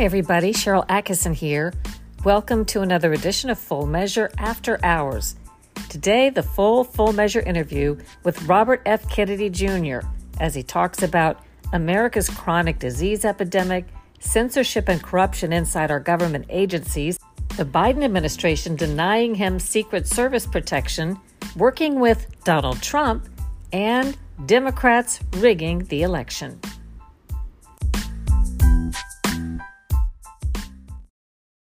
Hi, everybody. Sharyl Attkisson here. Welcome to another edition of Full Measure After Hours. Today, the full Full Measure interview with Robert F. Kennedy Jr. as he talks about America's chronic disease epidemic, censorship and corruption inside our government agencies, the Biden administration denying him Secret Service protection, working with Donald Trump, and Democrats rigging the election.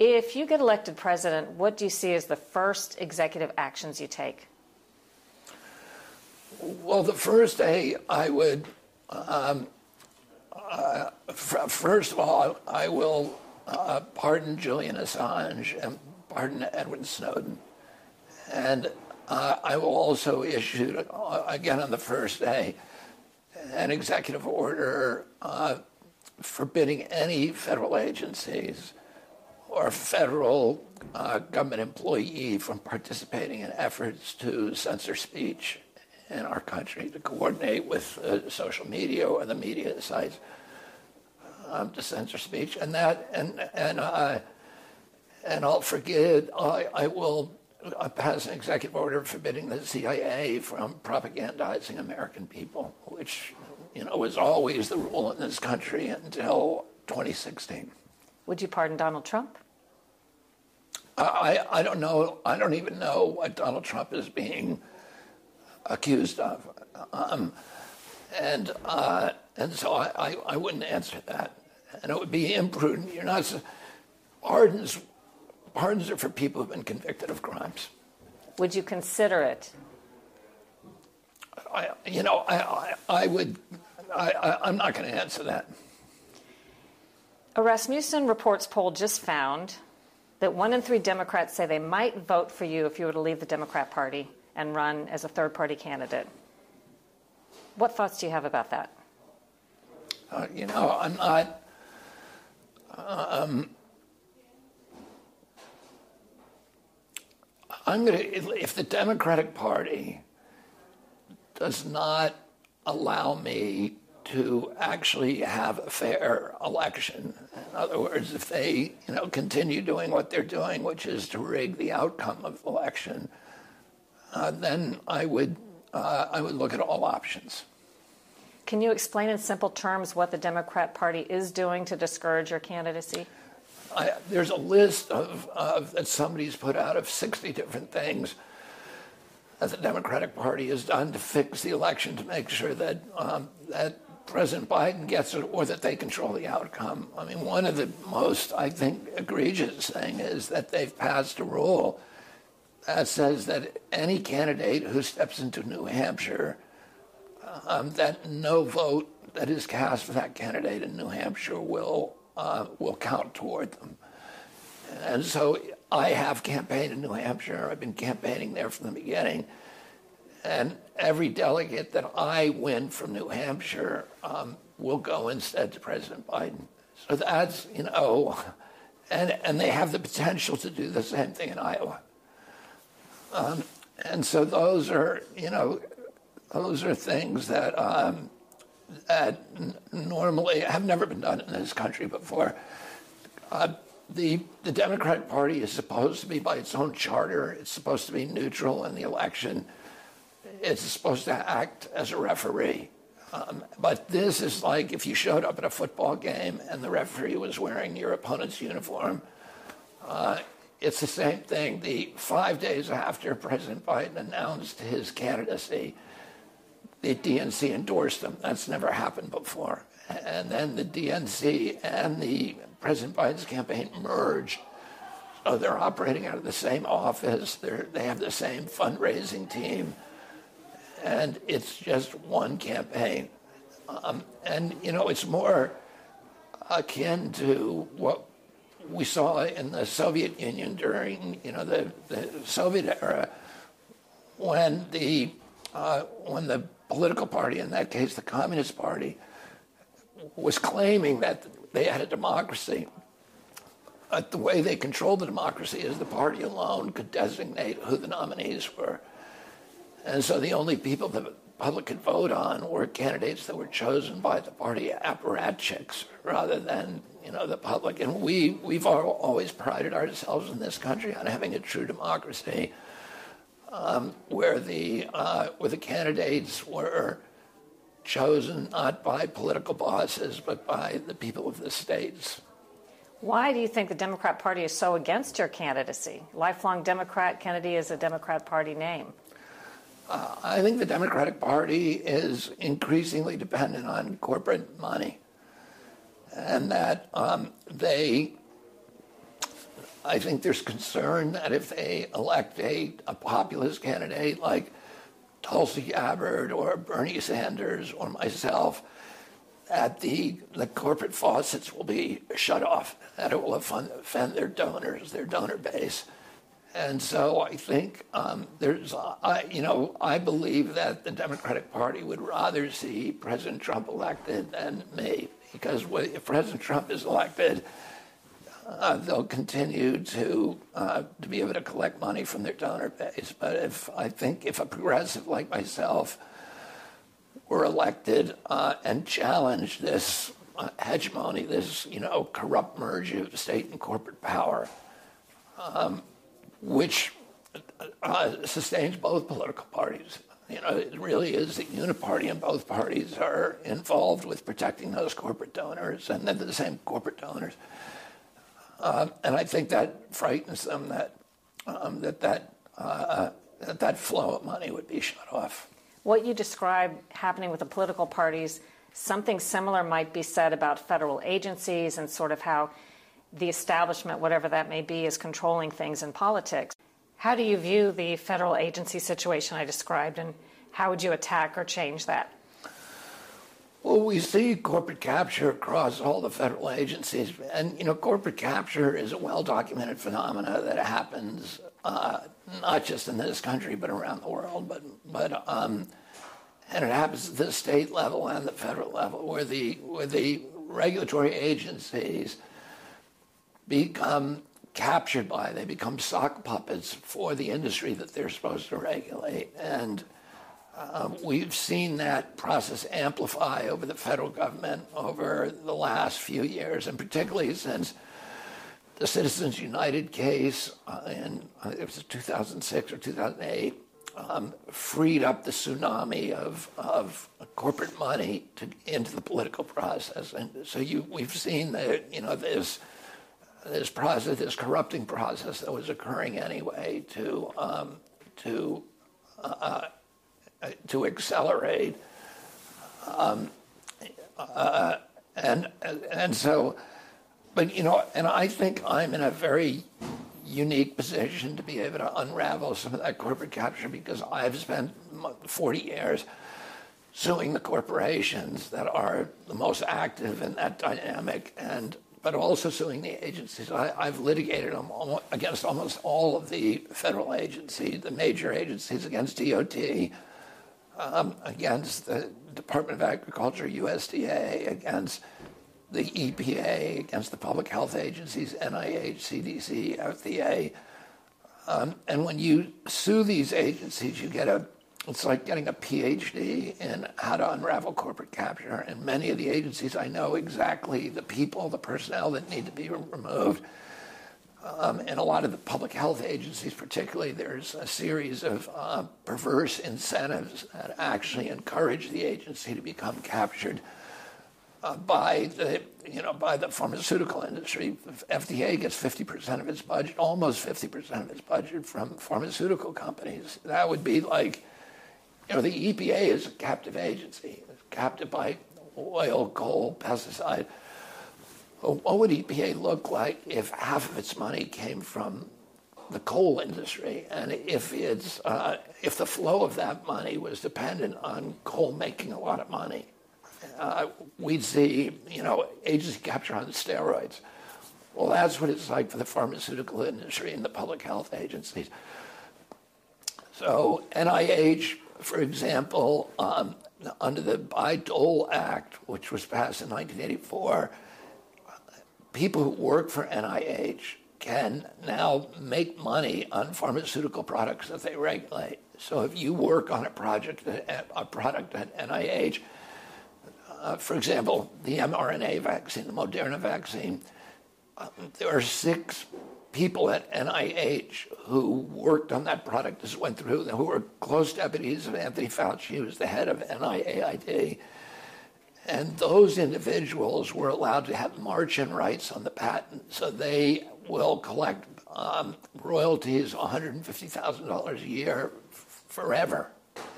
If you get elected president, what do you see as the first executive actions you take? Well, the first day I would, um, uh, first of all, I will uh, pardon Julian Assange and pardon Edward Snowden. And uh, I will also issue, uh, again on the first day, an executive order uh, forbidding any federal agencies or federal uh, government employee from participating in efforts to censor speech in our country, to coordinate with uh, social media or the media sites um, to censor speech, and that and and uh, and I'll forget. I, I will uh, pass an executive order forbidding the CIA from propagandizing American people, which you know was always the rule in this country until 2016. Would you pardon Donald Trump? I, I don't know. I don't even know what Donald Trump is being accused of. Um, and uh, and so I, I, I, wouldn't answer that. And it would be imprudent. You're not pardons. Pardons are for people who've been convicted of crimes. Would you consider it? I, you know, I, I, I would. I, I, I'm not going to answer that. A Rasmussen Reports poll just found that one in three Democrats say they might vote for you if you were to leave the Democrat Party and run as a third party candidate. What thoughts do you have about that? Uh, you know, I'm not. Um, I'm going to, if the Democratic Party does not allow me to actually have a fair election. In other words, if they, you know, continue doing what they're doing, which is to rig the outcome of the election, uh, then I would, uh, I would look at all options. Can you explain in simple terms what the Democrat Party is doing to discourage your candidacy? I, there's a list of, of, that somebody's put out of 60 different things that the Democratic Party has done to fix the election to make sure that um, that President Biden gets it or that they control the outcome. I mean, one of the most, I think, egregious thing is that they've passed a rule that says that any candidate who steps into New Hampshire, um, that no vote that is cast for that candidate in New Hampshire will uh, will count toward them. And so I have campaigned in New Hampshire. I've been campaigning there from the beginning. And every delegate that I win from New Hampshire um, will go instead to President Biden. So that's, you know, and, and they have the potential to do the same thing in Iowa. Um, and so those are, you know, those are things that, um, that normally have never been done in this country before. Uh, the, the Democratic Party is supposed to be, by its own charter, it's supposed to be neutral in the election it's supposed to act as a referee. Um, but this is like if you showed up at a football game and the referee was wearing your opponent's uniform. Uh, it's the same thing. The five days after President Biden announced his candidacy, the DNC endorsed him. That's never happened before. And then the DNC and the President Biden's campaign merged. So they're operating out of the same office. They're, they have the same fundraising team and it's just one campaign. Um, and, you know, it's more akin to what we saw in the Soviet Union during you know the, the Soviet era when the uh, when the political party, in that case the Communist Party, was claiming that they had a democracy. But the way they controlled the democracy is the party alone could designate who the nominees were. And so the only people the public could vote on were candidates that were chosen by the party apparatchiks rather than you know the public. And we we've always prided ourselves in this country on having a true democracy um, where the uh, where the candidates were chosen not by political bosses but by the people of the states. Why do you think the Democrat Party is so against your candidacy? Lifelong Democrat, Kennedy is a Democrat Party name. Uh, I think the Democratic Party is increasingly dependent on corporate money, and that um, they I think there's concern that if they elect a, a populist candidate like Tulsi Gabbard or Bernie Sanders or myself, that the, the corporate faucets will be shut off, that it will offend their donors, their donor base. And so I think um, there's, I, you know, I believe that the Democratic Party would rather see President Trump elected than me, because if President Trump is elected, uh, they'll continue to uh, to be able to collect money from their donor base. But if I think if a progressive like myself were elected uh, and challenged this uh, hegemony, this you know corrupt merge of state and corporate power, um, which uh, sustains both political parties. You know, it really is a uniparty, and both parties are involved with protecting those corporate donors, and they're the same corporate donors. Um, and I think that frightens them that um, that that, uh, that that flow of money would be shut off. What you describe happening with the political parties, something similar might be said about federal agencies and sort of how the establishment, whatever that may be, is controlling things in politics. How do you view the federal agency situation I described, and how would you attack or change that? Well, we see corporate capture across all the federal agencies, and you know, corporate capture is a well-documented phenomena that happens uh, not just in this country but around the world. But but um, and it happens at the state level and the federal level, where the where the regulatory agencies become captured by, they become sock puppets for the industry that they're supposed to regulate, and um, we've seen that process amplify over the federal government over the last few years, and particularly since the Citizens United case uh, in uh, it was 2006 or 2008 um, freed up the tsunami of, of corporate money to, into the political process, and so you, we've seen that you know this this process, this corrupting process that was occurring anyway, to um, to uh, to accelerate. Um, uh, and and so, but you know, and I think I'm in a very unique position to be able to unravel some of that corporate capture because I've spent 40 years suing the corporations that are the most active in that dynamic and but also suing the agencies. I, have litigated against almost all of the federal agencies, the major agencies, against DOT, um, against the Department of Agriculture, USDA, against the EPA, against the public health agencies, NIH, CDC, FDA. Um, and when you sue these agencies, you get a it's like getting a PhD in how to unravel corporate capture. And many of the agencies, I know exactly the people, the personnel that need to be removed. Um, and a lot of the public health agencies, particularly, there's a series of uh, perverse incentives that actually encourage the agency to become captured uh, by the, you know, by the pharmaceutical industry. FDA gets 50% of its budget, almost 50% of its budget from pharmaceutical companies. That would be like, you know, the EPA is a captive agency, it's captive by oil, coal, pesticide what would EPA look like if half of its money came from the coal industry, and if it's uh, if the flow of that money was dependent on coal making a lot of money, uh, we'd see you know agency capture on steroids. Well, that's what it's like for the pharmaceutical industry and the public health agencies. So, NIH, for example, um, under the Bayh-Dole Act, which was passed in 1984, people who work for NIH can now make money on pharmaceutical products that they regulate. So if you work on a project, a product at NIH, uh, for example, the mRNA vaccine, the Moderna vaccine, uh, there are six people at NIH who worked on that product, just went through, who were close deputies of Anthony Fauci, who was the head of NIAID. And those individuals were allowed to have margin rights on the patent, so they will collect um, royalties, $150,000 a year f- forever,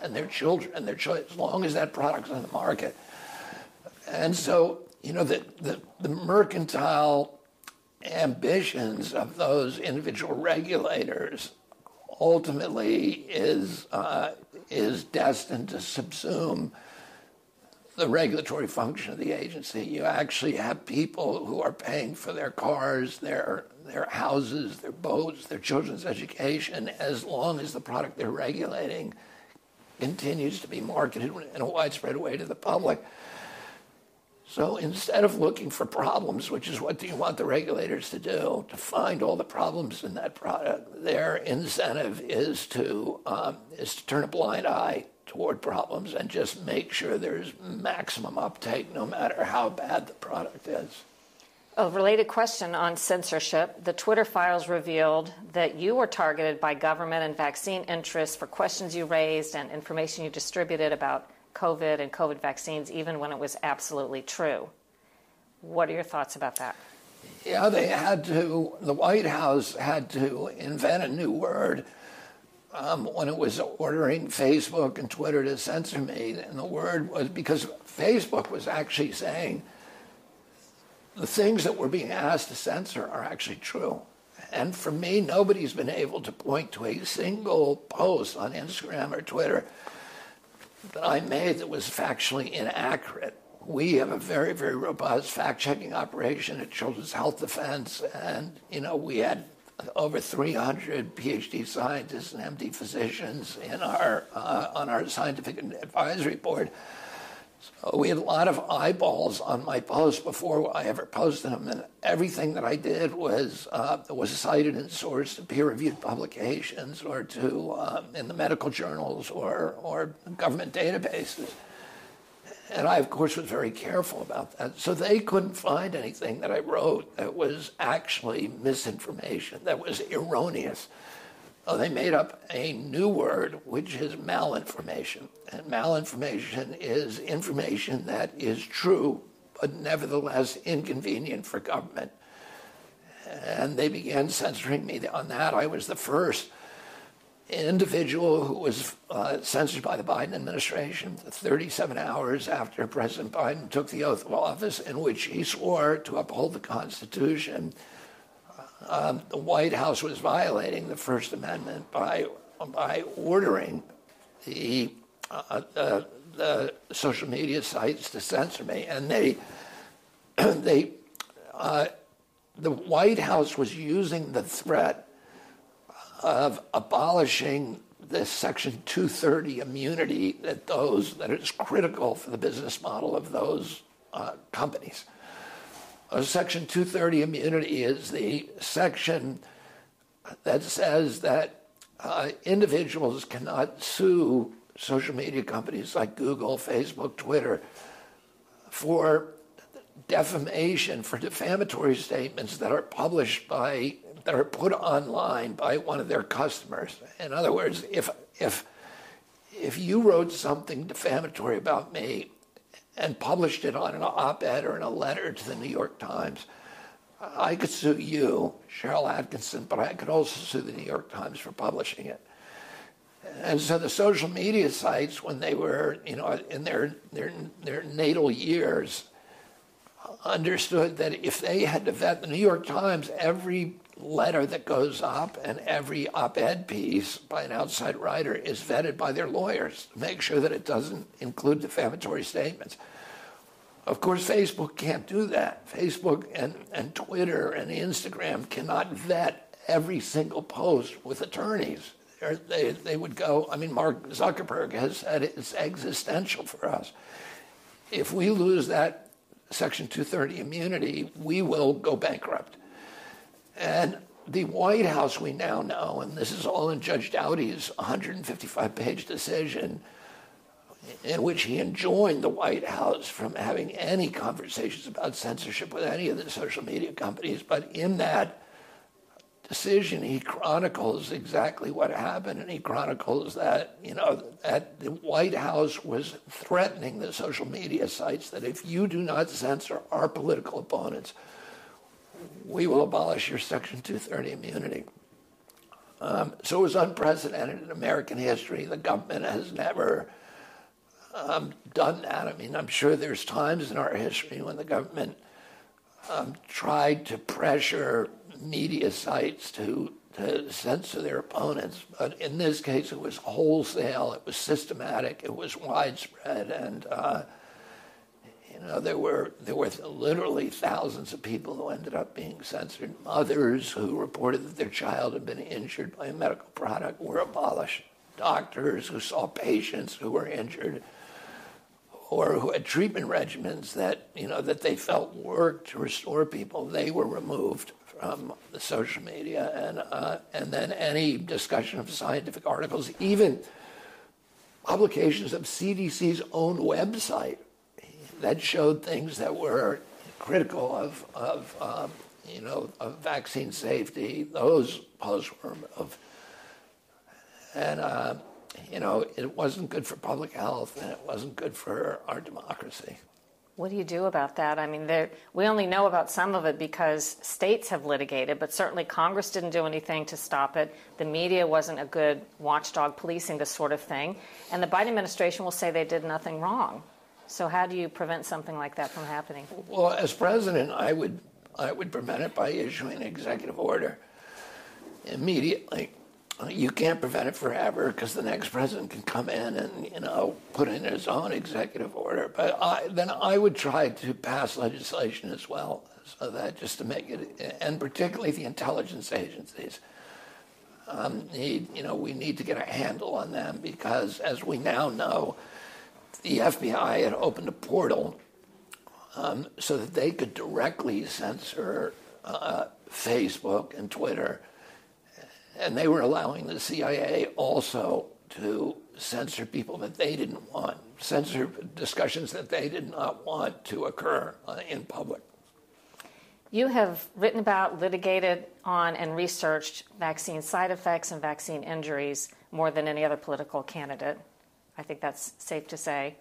and their children, and their children, as long as that product's on the market. And so, you know, the, the, the mercantile ambitions of those individual regulators ultimately is uh, is destined to subsume the regulatory function of the agency. You actually have people who are paying for their cars, their their houses, their boats, their children's education, as long as the product they're regulating continues to be marketed in a widespread way to the public. So instead of looking for problems, which is what do you want the regulators to do, to find all the problems in that product, their incentive is to um, is to turn a blind eye toward problems and just make sure there's maximum uptake, no matter how bad the product is. A related question on censorship. The Twitter files revealed that you were targeted by government and vaccine interests for questions you raised and information you distributed about COVID and COVID vaccines, even when it was absolutely true. What are your thoughts about that? Yeah, they had to, the White House had to invent a new word um, when it was ordering Facebook and Twitter to censor me. And the word was because Facebook was actually saying the things that we're being asked to censor are actually true. And for me, nobody's been able to point to a single post on Instagram or Twitter that I made that was factually inaccurate. We have a very, very robust fact-checking operation at Children's Health Defense, and you know we had over 300 PhD scientists and MD physicians in our uh, on our scientific advisory board. So we had a lot of eyeballs on my posts before I ever posted them, and everything that I did was uh, was cited and sourced to peer-reviewed publications or to um, in the medical journals or or government databases. And I, of course, was very careful about that. So they couldn't find anything that I wrote that was actually misinformation, that was erroneous. Oh, they made up a new word, which is malinformation. And malinformation is information that is true, but nevertheless inconvenient for government. And they began censoring me on that. I was the first individual who was uh, censored by the Biden administration 37 hours after President Biden took the oath of office, in which he swore to uphold the Constitution um, the White House was violating the First Amendment by by ordering the, uh, the, the social media sites to censor me, and they they uh, the White House was using the threat of abolishing this Section 230 immunity that those that is critical for the business model of those uh, companies. Section 230 immunity is the section that says that uh, individuals cannot sue social media companies like Google, Facebook, Twitter for defamation, for defamatory statements that are published by, that are put online by one of their customers. In other words, if, if, if you wrote something defamatory about me and published it on an op ed or in a letter to the New York Times, I could sue you, Sharyl Attkisson, but I could also sue the New York Times for publishing it. And so the social media sites, when they were, you know, in their their their natal years, understood that if they had to vet the New York Times, every letter that goes up and every op-ed piece by an outside writer is vetted by their lawyers to make sure that it doesn't include defamatory statements. Of course, Facebook can't do that. Facebook and, and Twitter and Instagram cannot vet every single post with attorneys. They, they would go, I mean, Mark Zuckerberg has said it's existential for us. If we lose that Section 230 immunity, we will go bankrupt. And the White House, we now know, and this is all in Judge Doughty's 155 page decision, in which he enjoined the White House from having any conversations about censorship with any of the social media companies. But in that decision, he chronicles exactly what happened, and he chronicles that you know that the White House was threatening the social media sites that if you do not censor our political opponents, we will abolish your Section 230 immunity. Um, so it was unprecedented in American history. The government has never um, done that. I mean, I'm sure there's times in our history when the government um, tried to pressure media sites to, to censor their opponents, but in this case, it was wholesale, it was systematic, it was widespread, and uh, you know there were there were literally thousands of people who ended up being censored. Mothers who reported that their child had been injured by a medical product were abolished. Doctors who saw patients who were injured or who had treatment regimens that you know that they felt worked to restore people, they were removed from the social media, and uh, and then any discussion of scientific articles, even publications of CDC's own website that showed things that were critical of of um, you know of vaccine safety, those posts were removed, and. Uh, you know, it wasn't good for public health and it wasn't good for our democracy. What do you do about that? I mean, there, we only know about some of it because states have litigated, but certainly Congress didn't do anything to stop it. The media wasn't a good watchdog policing this sort of thing. And the Biden administration will say they did nothing wrong. So, how do you prevent something like that from happening? Well, as president, I would, I would prevent it by issuing an executive order immediately you can't prevent it forever because the next president can come in and you know put in his own executive order. But I, then I would try to pass legislation as well, so that just to make it, and particularly the intelligence agencies. Um, need, you know, we need to get a handle on them because, as we now know, the FBI had opened a portal um, so that they could directly censor uh, Facebook and Twitter and they were allowing the CIA also to censor people that they didn't want, censor discussions that they did not want to occur uh, in public. You have written about, litigated on, and researched vaccine side effects and vaccine injuries more than any other political candidate. I think that's safe to say.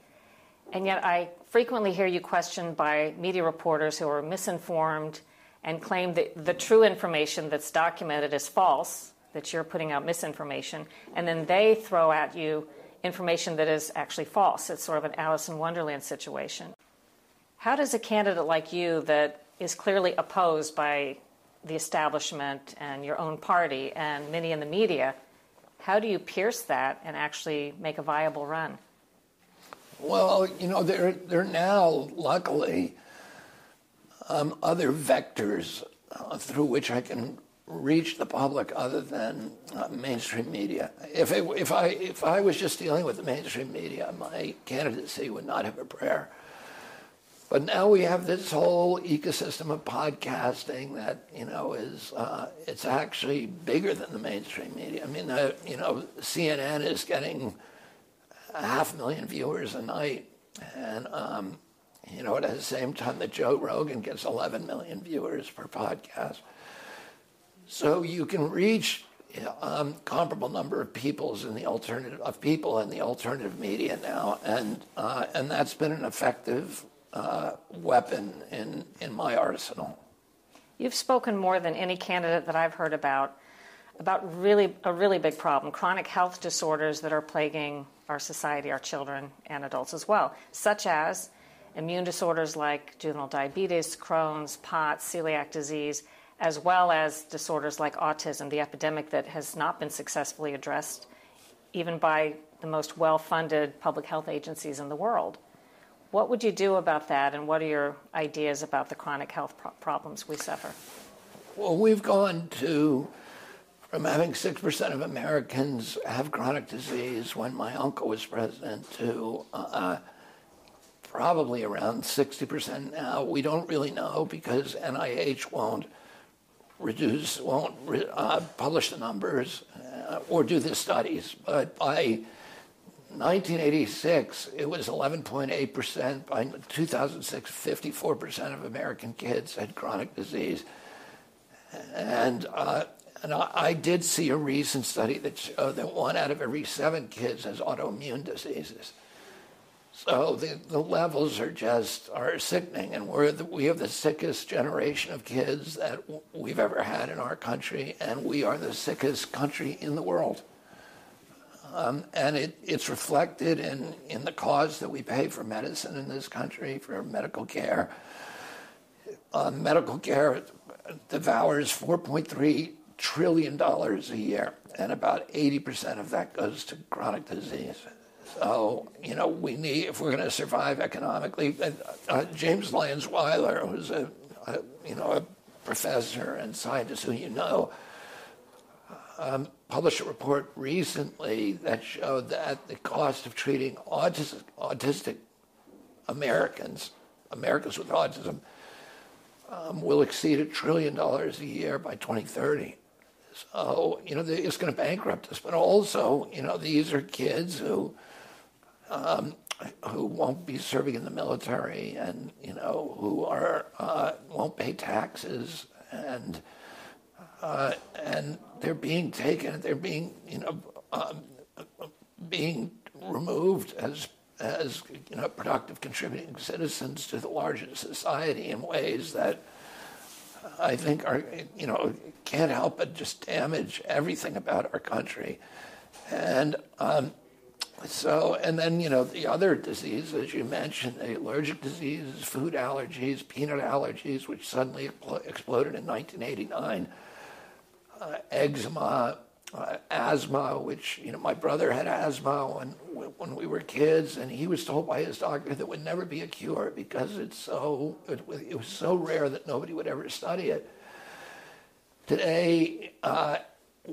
And yet, I frequently hear you questioned by media reporters who are misinformed and claim that the true information that's documented is false that you're putting out misinformation, and then they throw at you information that is actually false. It's sort of an Alice in Wonderland situation. How does a candidate like you, that is clearly opposed by the establishment and your own party and many in the media, how do you pierce that and actually make a viable run? Well, you know, there, there are now, luckily, um, other vectors uh, through which I can reach the public other than uh, mainstream media. If, it, if, I, if I was just dealing with the mainstream media, my candidacy would not have a prayer. But now we have this whole ecosystem of podcasting that you know is uh, it's actually bigger than the mainstream media. I mean, uh, you know, CNN is getting a half a million viewers a night, and um, you know, at the same time that Joe Rogan gets 11 million viewers per podcast. So you can reach um, comparable number of peoples in the alternative of people in the alternative media now, and uh, and that's been an effective uh, weapon in in my arsenal. You've spoken more than any candidate that I've heard about about really a really big problem: chronic health disorders that are plaguing our society, our children and adults as well, such as immune disorders like juvenile diabetes, Crohn's, POTS, celiac disease as well as disorders like autism, the epidemic that has not been successfully addressed even by the most well funded public health agencies in the world. What would you do about that, and what are your ideas about the chronic health pro- problems we suffer? Well, we've gone to from having 6% of Americans have chronic disease when my uncle was president to uh, probably around 60% now. We don't really know because NIH won't reduce, won't uh, publish the numbers uh, or do the studies. But by 1986, it was 11.8%. By 2006, 54% of American kids had chronic disease. And, uh, and I, I, did see a recent study that showed that one out of every seven kids has autoimmune diseases. So the, the levels are just are sickening, and we're the, we have the sickest generation of kids that we've ever had in our country, and we are the sickest country in the world. Um, and it, it's reflected in, in the cost that we pay for medicine in this country, for medical care. Uh, medical care devours $4.3 trillion a year, and about 80% of that goes to chronic disease. So, you know, we need, if we're going to survive economically, uh, James Lyons Weiler, who's a, a, you know, a professor and scientist who you know, um, published a report recently that showed that the cost of treating autistic, autistic Americans, Americans with autism, um, will exceed a trillion dollars a year by 2030. So, you know, it's going to bankrupt us. But also, you know, these are kids who um, who won't be serving in the military and, you know, who are uh, won't pay taxes and uh, and they're being taken, they're being, you know, um, being removed as as you know productive contributing citizens to the larger society in ways that I think are you know can't help but just damage everything about our country, and um, so and then you know the other diseases as you mentioned, the allergic diseases, food allergies, peanut allergies, which suddenly exploded in 1989, uh, eczema uh, asthma, which you know my brother had asthma when when we were kids, and he was told by his doctor that would never be a cure because it's so it, it was so rare that nobody would ever study it. Today, uh,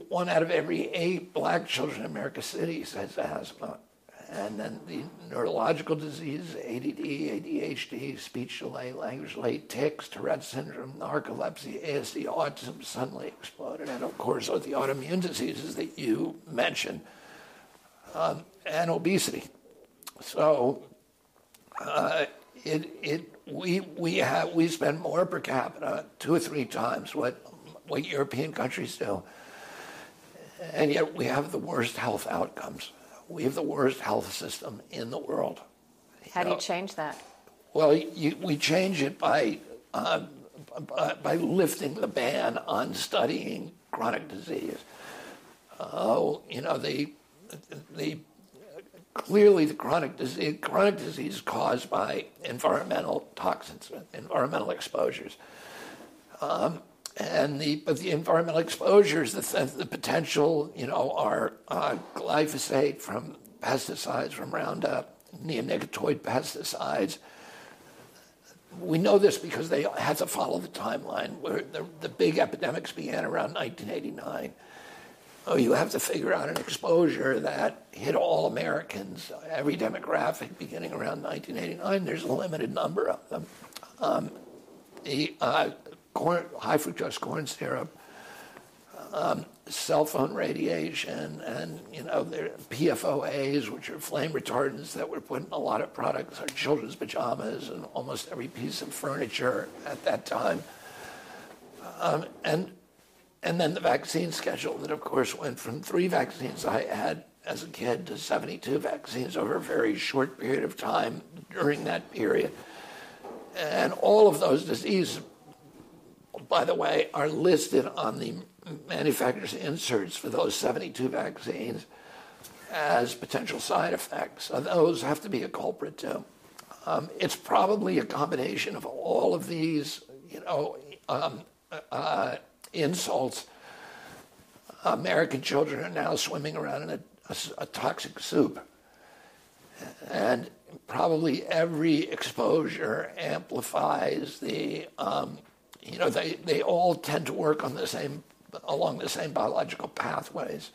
one out of every eight black children in America City has asthma and then the neurological diseases, ADD, ADHD, speech delay, language delay, tics, Tourette syndrome, narcolepsy, ASD, autism suddenly exploded. And of course, the autoimmune diseases that you mentioned, um, and obesity. So uh, it, it, we, we, have, we spend more per capita, two or three times what, what European countries do. And yet we have the worst health outcomes we have the worst health system in the world. How do you change that? Well, you, we change it by, uh, by lifting the ban on studying chronic disease. Oh, you know, the, the clearly the chronic disease, chronic disease is caused by environmental toxins, environmental exposures. Um, and the but the environmental exposures, the, the potential, you know, are uh, glyphosate from pesticides, from Roundup, neonicotinoid pesticides. We know this because they had to follow the timeline where the, the big epidemics began around 1989. Oh, you have to figure out an exposure that hit all Americans, every demographic beginning around 1989. There's a limited number of them. Um, the uh, corn, high fructose corn syrup, um, cell phone radiation, and you know there PFOAs, which are flame retardants that were put in a lot of products, our children's pajamas, and almost every piece of furniture at that time. Um, and and then the vaccine schedule that, of course, went from three vaccines I had as a kid to 72 vaccines over a very short period of time during that period. And all of those diseases by the way, are listed on the manufacturer's inserts for those 72 vaccines as potential side effects. So those have to be a culprit too. Um, it's probably a combination of all of these, you know, um, uh, insults. American children are now swimming around in a, a, a toxic soup. And probably every exposure amplifies the, um, you know, they, they all tend to work on the same, along the same biological pathways.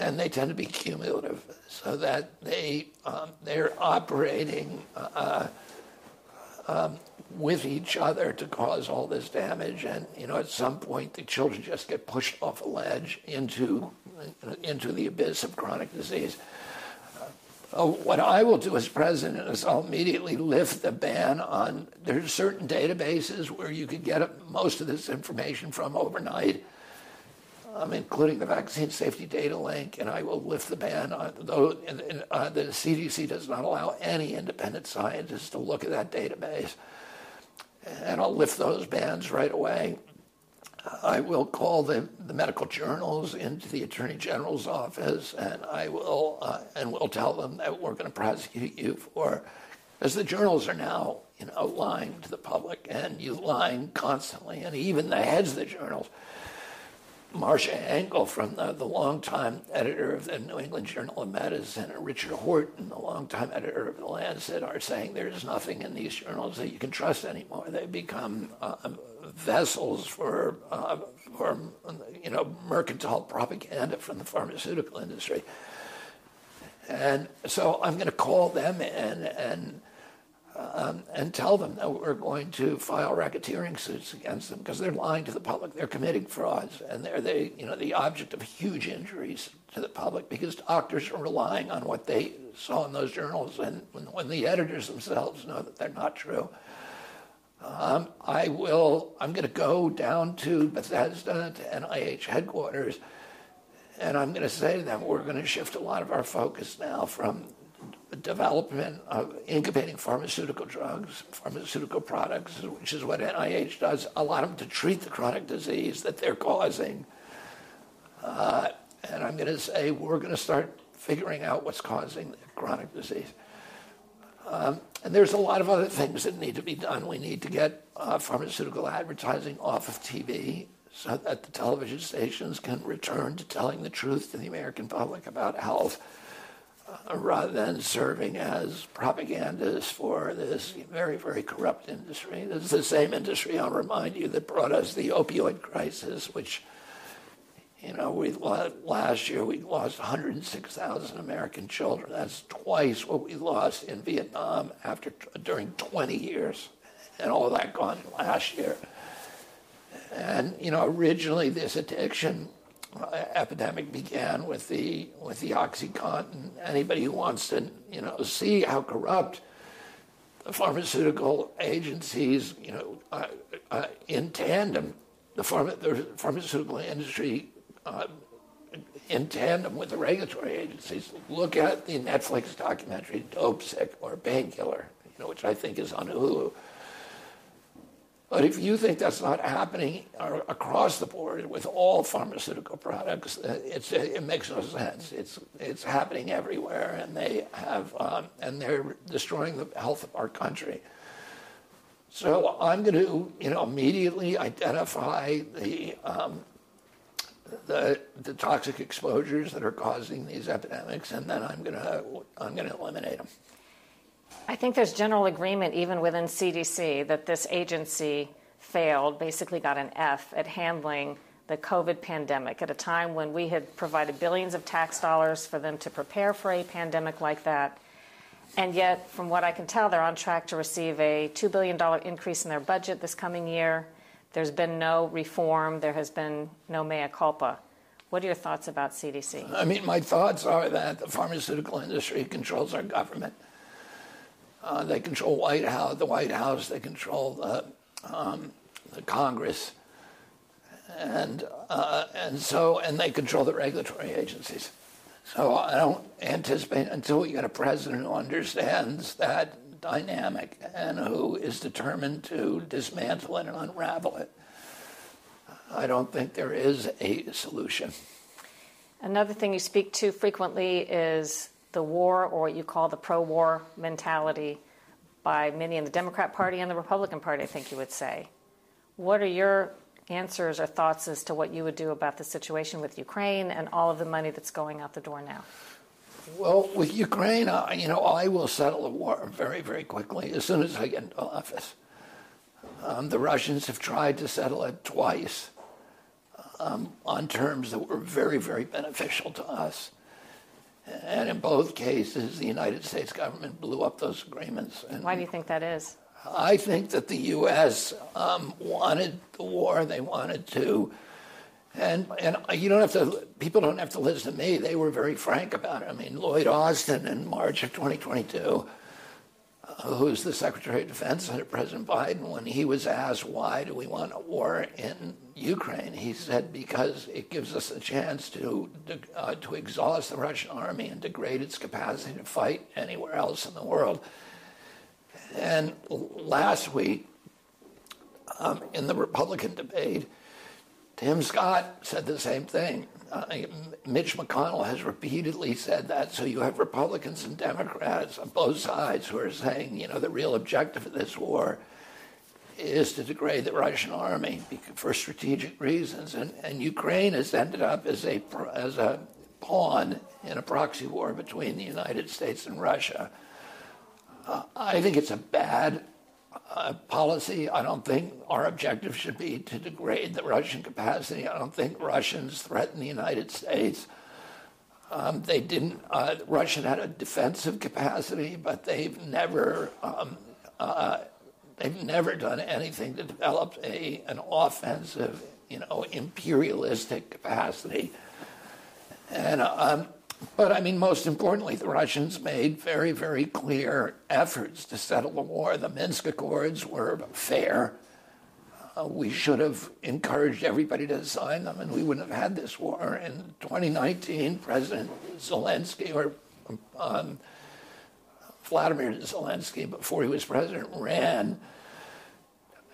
And they tend to be cumulative, so that they um, they're operating uh, um, with each other to cause all this damage. And you know, at some point, the children just get pushed off a ledge into into the abyss of chronic disease. Uh, what I will do as president is I'll immediately lift the ban on. There's certain databases where you can get most of this information from overnight, um, including the Vaccine Safety Data Link, and I will lift the ban on those. Uh, the CDC does not allow any independent scientists to look at that database, and I'll lift those bans right away. I will call the, the medical journals into the Attorney General's office, and I will uh, and we'll tell them that we're going to prosecute you for, as the journals are now, you know, lying to the public, and you lying constantly, and even the heads of the journals. Marcia Angell from the, the longtime editor of the New England Journal of Medicine, and Richard Horton, the longtime editor of The Lancet, are saying there's nothing in these journals that you can trust anymore. They've become uh, vessels for, uh, for you know, mercantile propaganda from the pharmaceutical industry. And so I'm going to call them in and um, and tell them that we're going to file racketeering suits against them because they're lying to the public. They're committing frauds, and they're they you know the object of huge injuries to the public because doctors are relying on what they saw in those journals, and when, when the editors themselves know that they're not true. Um, I will, I'm going to go down to Bethesda, to NIH headquarters, and I'm going to say to them, we're going to shift a lot of our focus now from development of incubating pharmaceutical drugs, pharmaceutical products, which is what NIH does, allow them to treat the chronic disease that they're causing. Uh, and I'm going to say we're going to start figuring out what's causing the chronic disease. Um, and there's a lot of other things that need to be done. We need to get uh, pharmaceutical advertising off of TV so that the television stations can return to telling the truth to the American public about health uh, rather than serving as propagandists for this very, very corrupt industry. This is the same industry, I'll remind you, that brought us the opioid crisis, which you know, we last year we lost 106,000 American children. That's twice what we lost in Vietnam after during 20 years, and all that gone last year. And you know, originally this addiction epidemic began with the with the OxyContin. Anybody who wants to you know see how corrupt the pharmaceutical agencies, you know, uh, uh, in tandem, the, pharma, the pharmaceutical industry uh, in tandem with the regulatory agencies. Look at the Netflix documentary Dope Sick or Painkiller, you know, which I think is on Hulu. But if you think that's not happening across the board with all pharmaceutical products, uh, it makes no sense. It's, it's happening everywhere, and they have, um, and they're destroying the health of our country. So I'm going to, you know, immediately identify the um, the, the toxic exposures that are causing these epidemics, and then I'm going to eliminate them. I think there's general agreement, even within CDC, that this agency failed, basically got an F at handling the COVID pandemic at a time when we had provided billions of tax dollars for them to prepare for a pandemic like that. And yet, from what I can tell, they're on track to receive a $2 billion increase in their budget this coming year. There's been no reform. There has been no mea culpa. What are your thoughts about CDC? I mean, my thoughts are that the pharmaceutical industry controls our government. Uh, they control White House, the White House. They control the, um, the Congress, and uh, and so and they control the regulatory agencies. So I don't anticipate until we get a president who understands that dynamic and who is determined to dismantle it and unravel it. I don't think there is a solution. Another thing you speak to frequently is the war, or what you call the pro war mentality, by many in the Democrat Party and the Republican Party, I think you would say. What are your answers or thoughts as to what you would do about the situation with Ukraine and all of the money that's going out the door now? Well, with Ukraine, uh, you know, I will settle the war very, very quickly as soon as I get into office. Um, the Russians have tried to settle it twice um, on terms that were very, very beneficial to us. And in both cases, the United States government blew up those agreements. And Why do you think that is? I think that the U.S. Um, wanted the war. They wanted to, and and you don't have to. People don't have to listen to me. They were very frank about it. I mean, Lloyd Austin in March of 2022 who's the Secretary of Defense under President Biden, when he was asked why do we want a war in Ukraine, he said because it gives us a chance to uh, to exhaust the Russian army and degrade its capacity to fight anywhere else in the world. And last week, um, in the Republican debate, Tim Scott said the same thing. Uh, Mitch McConnell has repeatedly said that. So you have Republicans and Democrats on both sides who are saying, you know, the real objective of this war is to degrade the Russian army for strategic reasons. And, and Ukraine has ended up as a, as a pawn in a proxy war between the United States and Russia. Uh, I think it's a bad uh, policy. I don't think our objective should be to degrade the Russian capacity. I don't think Russians threaten the United States. Um, they didn't. Uh, Russia had a defensive capacity, but they've never um, uh, they've never done anything to develop a an offensive, you know, imperialistic capacity. And um, but I mean, most importantly, the Russians made very, very clear efforts to settle the war. The Minsk Accords were fair. Uh, we should have encouraged everybody to sign them, and we wouldn't have had this war. In 2019, President Zelensky, or um, Vladimir Zelensky, before he was president, ran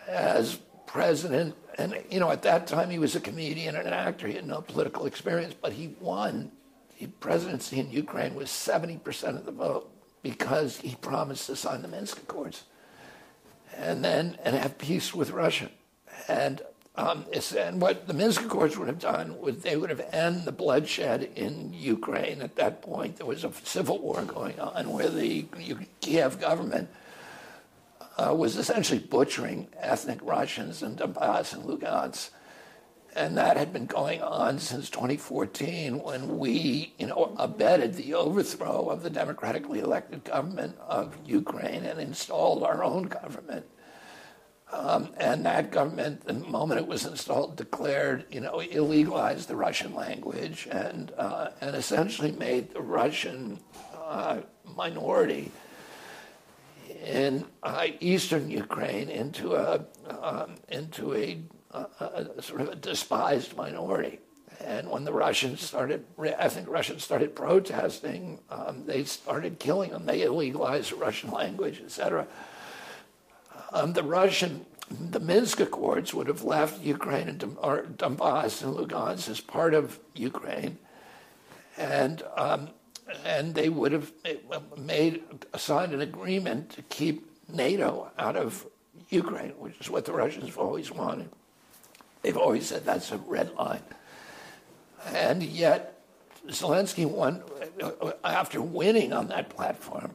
as president. And, you know, at that time, he was a comedian and an actor. He had no political experience, but he won the presidency in Ukraine was 70% of the vote because he promised to sign the Minsk Accords and then and have peace with Russia. And um, and what the Minsk Accords would have done was they would have ended the bloodshed in Ukraine. At that point, there was a civil war going on where the Kiev government uh, was essentially butchering ethnic Russians in Donbass and Lugansk and that had been going on since 2014 when we, you know, abetted the overthrow of the democratically elected government of Ukraine and installed our own government. Um, and that government, the moment it was installed, declared, you know, illegalized the Russian language and uh, and essentially made the Russian uh, minority in uh, eastern Ukraine into a um, into a a, sort of a despised minority. And when the Russians started, I think Russians started protesting, um, they started killing them. They illegalized the Russian language, etc. Um, the Russian, the Minsk Accords would have left Ukraine and Donbass and Lugansk as part of Ukraine, and um, and they would have made signed an agreement to keep NATO out of Ukraine, which is what the Russians have always wanted. They've always said that's a red line. And yet, Zelensky won, after winning on that platform,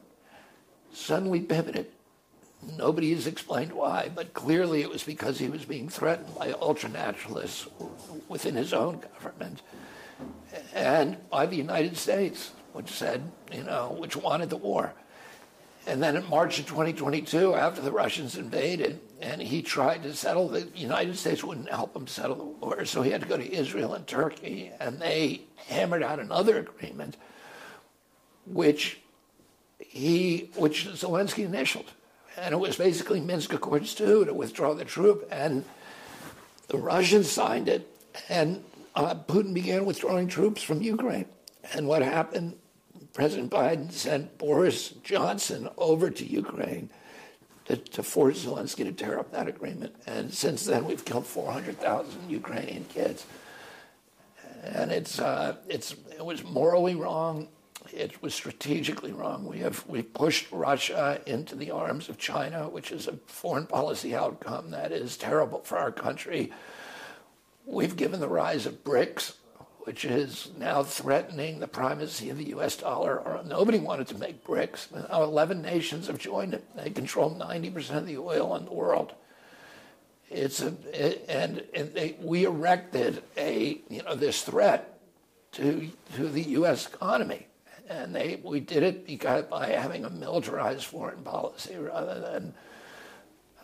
suddenly pivoted. Nobody has explained why, but clearly it was because he was being threatened by ultranationalists within his own government and by the United States, which said, you know, which wanted the war. And then in March of 2022, after the Russians invaded, and he tried to settle, the United States wouldn't help him settle the war, so he had to go to Israel and Turkey, and they hammered out another agreement, which he, which Zelensky initialed, and it was basically Minsk Accords two to withdraw the troop, and the Russians signed it, and uh, Putin began withdrawing troops from Ukraine. And what happened President Biden sent Boris Johnson over to Ukraine to, to, force Zelensky to tear up that agreement. And since then, we've killed 400,000 Ukrainian kids. And it's, uh, it's, it was morally wrong. It was strategically wrong. We have we pushed Russia into the arms of China, which is a foreign policy outcome that is terrible for our country. We've given the rise of BRICS, which is now threatening the primacy of the U.S. dollar. Nobody wanted to make BRICS. Now 11 nations have joined it. They control 90% of the oil in the world. It's a, it, and, and they, we erected a, you know, this threat to, to the U.S. economy. And they, we did it because by having a militarized foreign policy rather than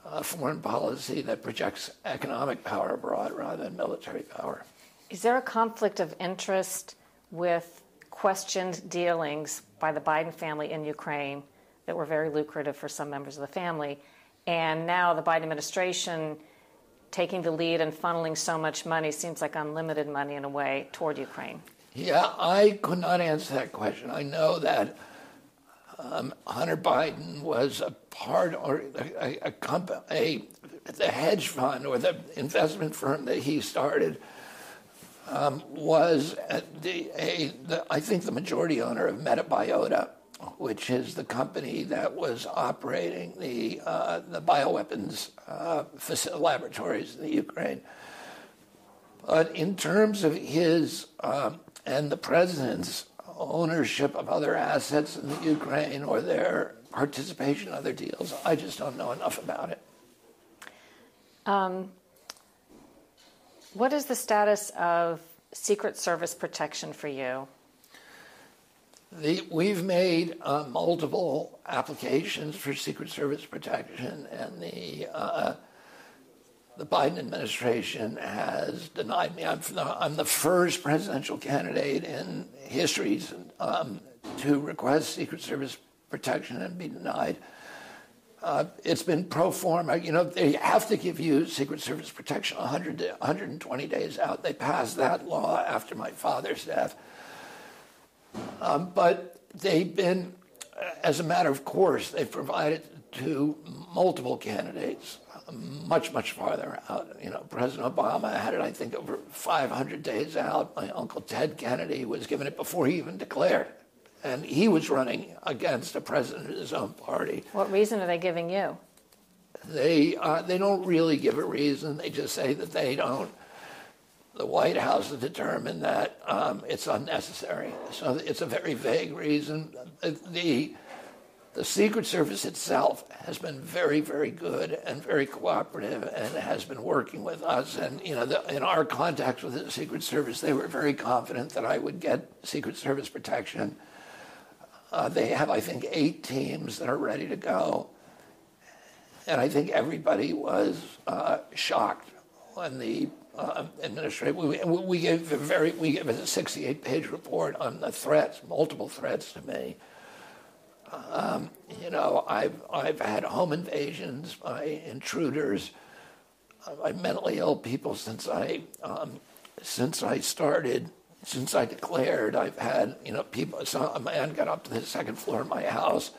a foreign policy that projects economic power abroad rather than military power. Is there a conflict of interest with questioned dealings by the Biden family in Ukraine that were very lucrative for some members of the family? And now the Biden administration taking the lead and funneling so much money seems like unlimited money in a way toward Ukraine. Yeah, I could not answer that question. I know that um, Hunter Biden was a part or a, a, company, a, the hedge fund or the investment firm that he started um, was the, a, the, I think the majority owner of Metabiota, which is the company that was operating the uh, the bioweapons uh, laboratories in the Ukraine. But in terms of his um, and the president's ownership of other assets in the Ukraine or their participation in other deals. I just don't know enough about it. Um, what is the status of Secret Service protection for you? The, we've made uh, multiple applications for Secret Service protection, and the uh, the Biden administration has denied me. I'm the, I'm the first presidential candidate in history um, to request Secret Service protection and be denied. Uh, it's been pro forma. You know, they have to give you Secret Service protection 100 120 days out. They passed that law after my father's death. Um, but they've been, as a matter of course, they've provided to multiple candidates much, much farther out. You know, President Obama had it, I think, over 500 days out. My uncle Ted Kennedy was given it before he even declared. And he was running against a president of his own party. What reason are they giving you? They, uh, they don't really give a reason. They just say that they don't. The White House has determined that um, it's unnecessary. So it's a very vague reason. The, the Secret Service itself has been very, very good and very cooperative and has been working with us. And, you know, the, in our contacts with the Secret Service, they were very confident that I would get Secret Service protection. Uh, they have, I think, eight teams that are ready to go. And I think everybody was uh, shocked when the uh, administration, we, we, gave a very, we gave a 68 page report on the threats, multiple threats to me. Um, you know, I've, I've had home invasions by intruders, by mentally ill people since I, um, since I started, since I declared. I've had, you know, people, so a man got up to the second floor of my house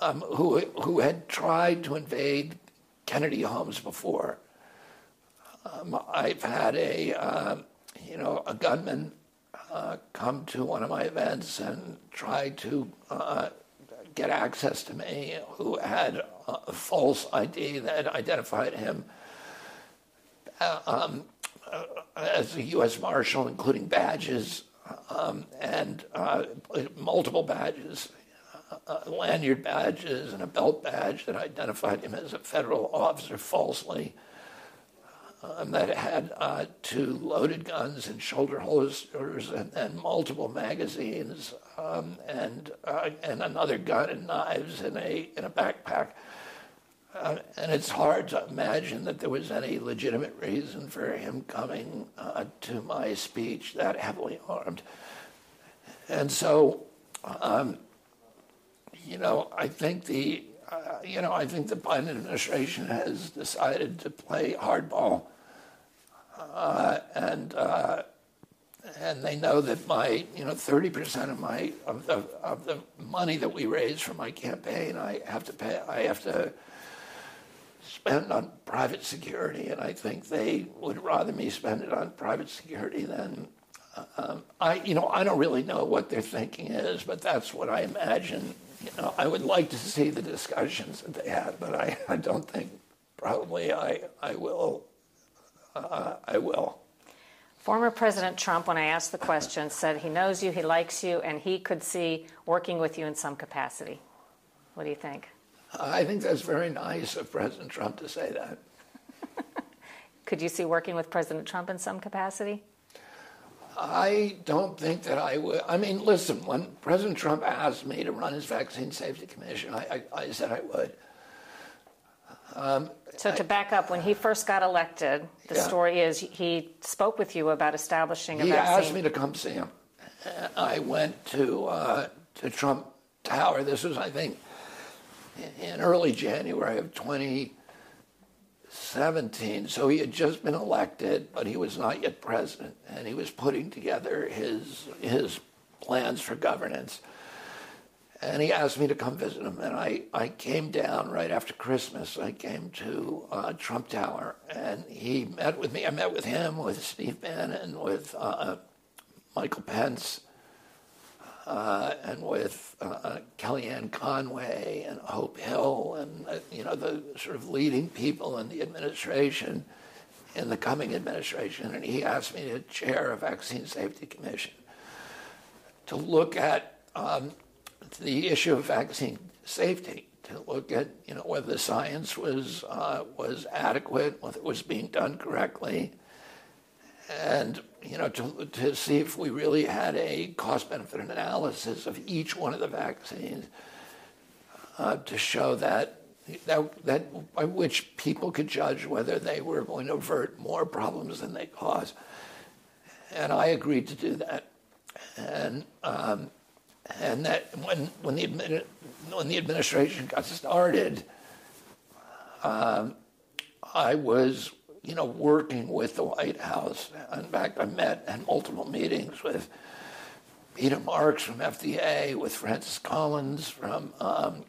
um, who, who had tried to invade Kennedy homes before. Um, I've had a, uh, you know, a gunman uh, come to one of my events and try to uh, get access to me who had a false ID that identified him uh, um, as a U.S. Marshal, including badges um, and uh, multiple badges, lanyard badges, and a belt badge that identified him as a federal officer falsely um, that had uh, two loaded guns and shoulder holsters and, and multiple magazines um, and uh, and another gun and knives in a in a backpack. Uh, and it's hard to imagine that there was any legitimate reason for him coming uh, to my speech that heavily armed. And so, um, you know, I think the uh, you know, I think the Biden administration has decided to play hardball uh, and uh, and they know that my you know 30% of my of the of the money that we raise for my campaign I have to pay I have to spend on private security and I think they would rather me spend it on private security than um, I you know I don't really know what their thinking is but that's what I imagine you know I would like to see the discussions that they had but I, I don't think probably I I will uh, I will. Former President Trump, when I asked the question, said he knows you, he likes you, and he could see working with you in some capacity. What do you think? I think that's very nice of President Trump to say that. could you see working with President Trump in some capacity? I don't think that I would. I mean, listen, when President Trump asked me to run his Vaccine Safety Commission, I, I, I said I would. Um, so to back up, when he first got elected, the yeah. story is he spoke with you about establishing a he vaccine. He asked me to come see him. I went to uh, to Trump Tower. This was, I think, in early January of 2017. So he had just been elected, but he was not yet president, and he was putting together his his plans for governance and he asked me to come visit him. And I, I came down right after Christmas. I came to uh, Trump Tower, and he met with me. I met with him, with Steve Bannon, with uh, Michael Pence, uh, and with uh, Kellyanne Conway and Hope Hill, and uh, you know the sort of leading people in the administration, in the coming administration. And he asked me to chair a vaccine safety commission to look at. Um, the issue of vaccine safety to look at you know whether the science was uh, was adequate, whether it was being done correctly, and you know to to see if we really had a cost benefit analysis of each one of the vaccines uh, to show that. That, that by which people could judge whether they were going to avert more problems than they cause, and I agreed to do that, and um, and that when when the when the administration got started, um, I was you know working with the White House. In fact, I met at multiple meetings with Peter Marks from FDA, with Francis Collins from um,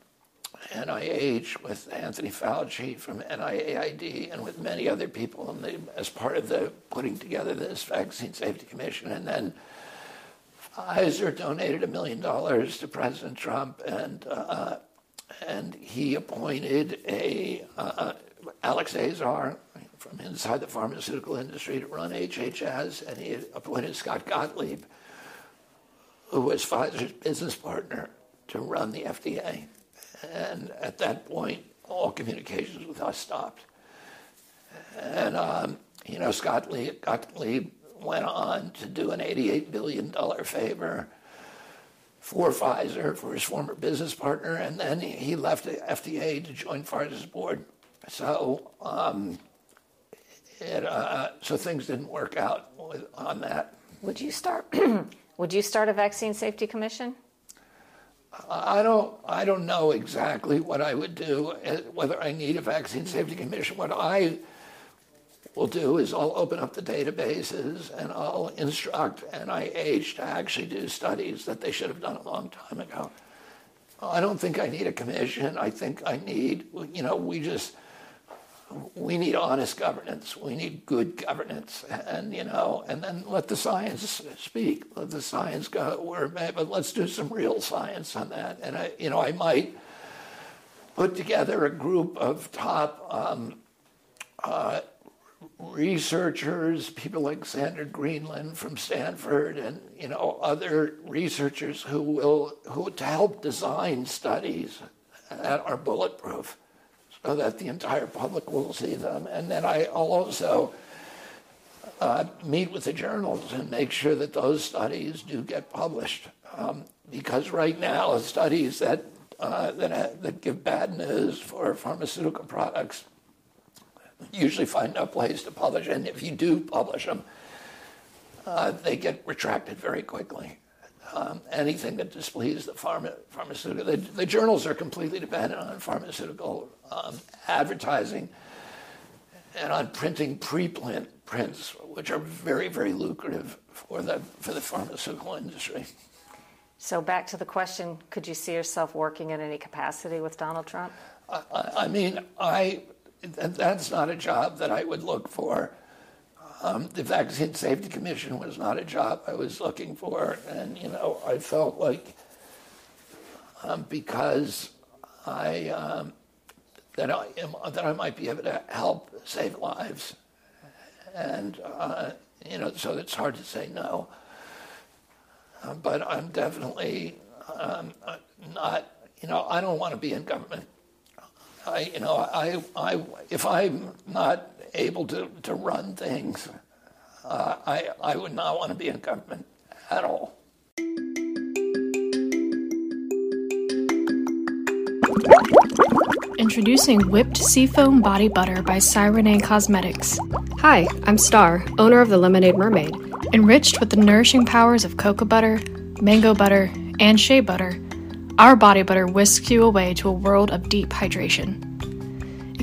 NIH, with Anthony Fauci from NIAID, and with many other people the, as part of the putting together this vaccine safety commission, and then Pfizer donated a million dollars to President Trump, and uh, and he appointed a uh, Alex Azar from inside the pharmaceutical industry to run HHS, and he appointed Scott Gottlieb, who was Pfizer's business partner, to run the FDA. And at that point, all communications with us stopped. And um, you know, Scott Gottlieb went on to do an $88 billion favor for Pfizer, for his former business partner, and then he left the FDA to join Pfizer's board. So, um, it, uh, so things didn't work out with, on that. Would you start? would you start a vaccine safety commission? I don't. I don't know exactly what I would do. Uh, whether I need a vaccine safety commission. What I will do is I'll open up the databases and I'll instruct NIH to actually do studies that they should have done a long time ago. I don't think I need a commission. I think I need, you know, we just, we need honest governance. We need good governance. And, you know, and then let the science speak. Let the science go where, but let's do some real science on that. And I, you know, I might put together a group of top um, uh, researchers, people like Sander Greenland from Stanford, and you know other researchers who will who to help design studies that are bulletproof, so that the entire public will see them. And then I also uh, meet with the journals and make sure that those studies do get published, um, because right now studies that uh, that, that give bad news for pharmaceutical products usually find no place to publish. And if you do publish them, uh, they get retracted very quickly. Um, anything that displeases the pharma, pharmaceutical, the, the, journals are completely dependent on pharmaceutical um, advertising and on printing preprint prints, which are very, very lucrative for the for the pharmaceutical industry. So back to the question: Could you see yourself working in any capacity with Donald Trump? I, I mean, I that's not a job that I would look for. Um, the Vaccine Safety Commission was not a job I was looking for, and you know I felt like um, because I um, that I am, that I might be able to help save lives, and uh, you know, so it's hard to say no. Uh, but I'm definitely um, not, you know, I don't want to be in government. I, you know, I, I, if I'm not able to, to run things, uh, I, I would not want to be in government at all. Introducing Whipped Seafoam Body Butter by Cyrene Cosmetics. Hi, I'm Star, owner of the Lemonade Mermaid. Enriched with the nourishing powers of cocoa butter, mango butter, and shea butter, our body butter whisks you away to a world of deep hydration.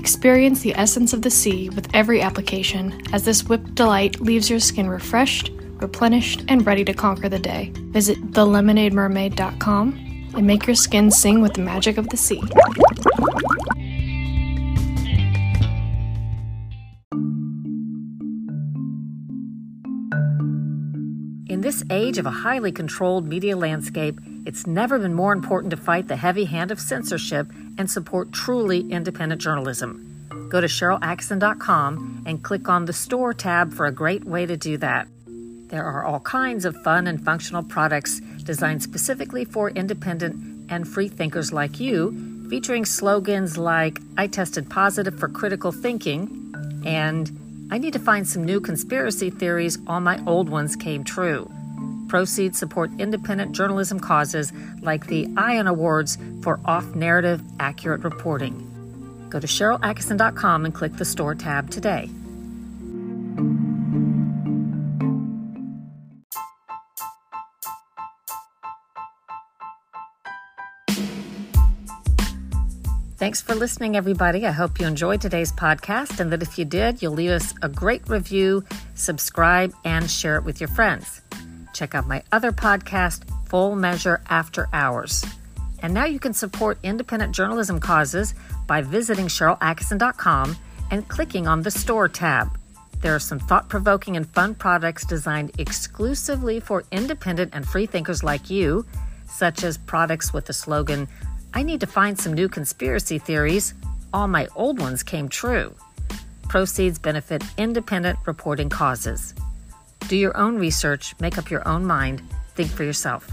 Experience the essence of the sea with every application as this whipped delight leaves your skin refreshed, replenished, and ready to conquer the day. Visit thelemonademermaid.com and make your skin sing with the magic of the sea. This age of a highly controlled media landscape, it's never been more important to fight the heavy hand of censorship and support truly independent journalism. Go to SharylAttkisson.com and click on the Store tab for a great way to do that. There are all kinds of fun and functional products designed specifically for independent and free thinkers like you, featuring slogans like I tested positive for critical thinking and I need to find some new conspiracy theories, all my old ones came true. Proceeds support independent journalism causes like the ION Awards for off narrative, accurate reporting. Go to SharylAttkisson.com and click the Store tab today. Thanks for listening, everybody. I hope you enjoyed today's podcast and that if you did, you'll leave us a great review, subscribe, and share it with your friends. Check out my other podcast, Full Measure After Hours. And now you can support independent journalism causes by visiting SharylAttkisson.com and clicking on the Store tab. There are some thought provoking and fun products designed exclusively for independent and free thinkers like you, such as products with the slogan, I need to find some new conspiracy theories. All my old ones came true. Proceeds benefit independent reporting causes. Do your own research, make up your own mind, think for yourself.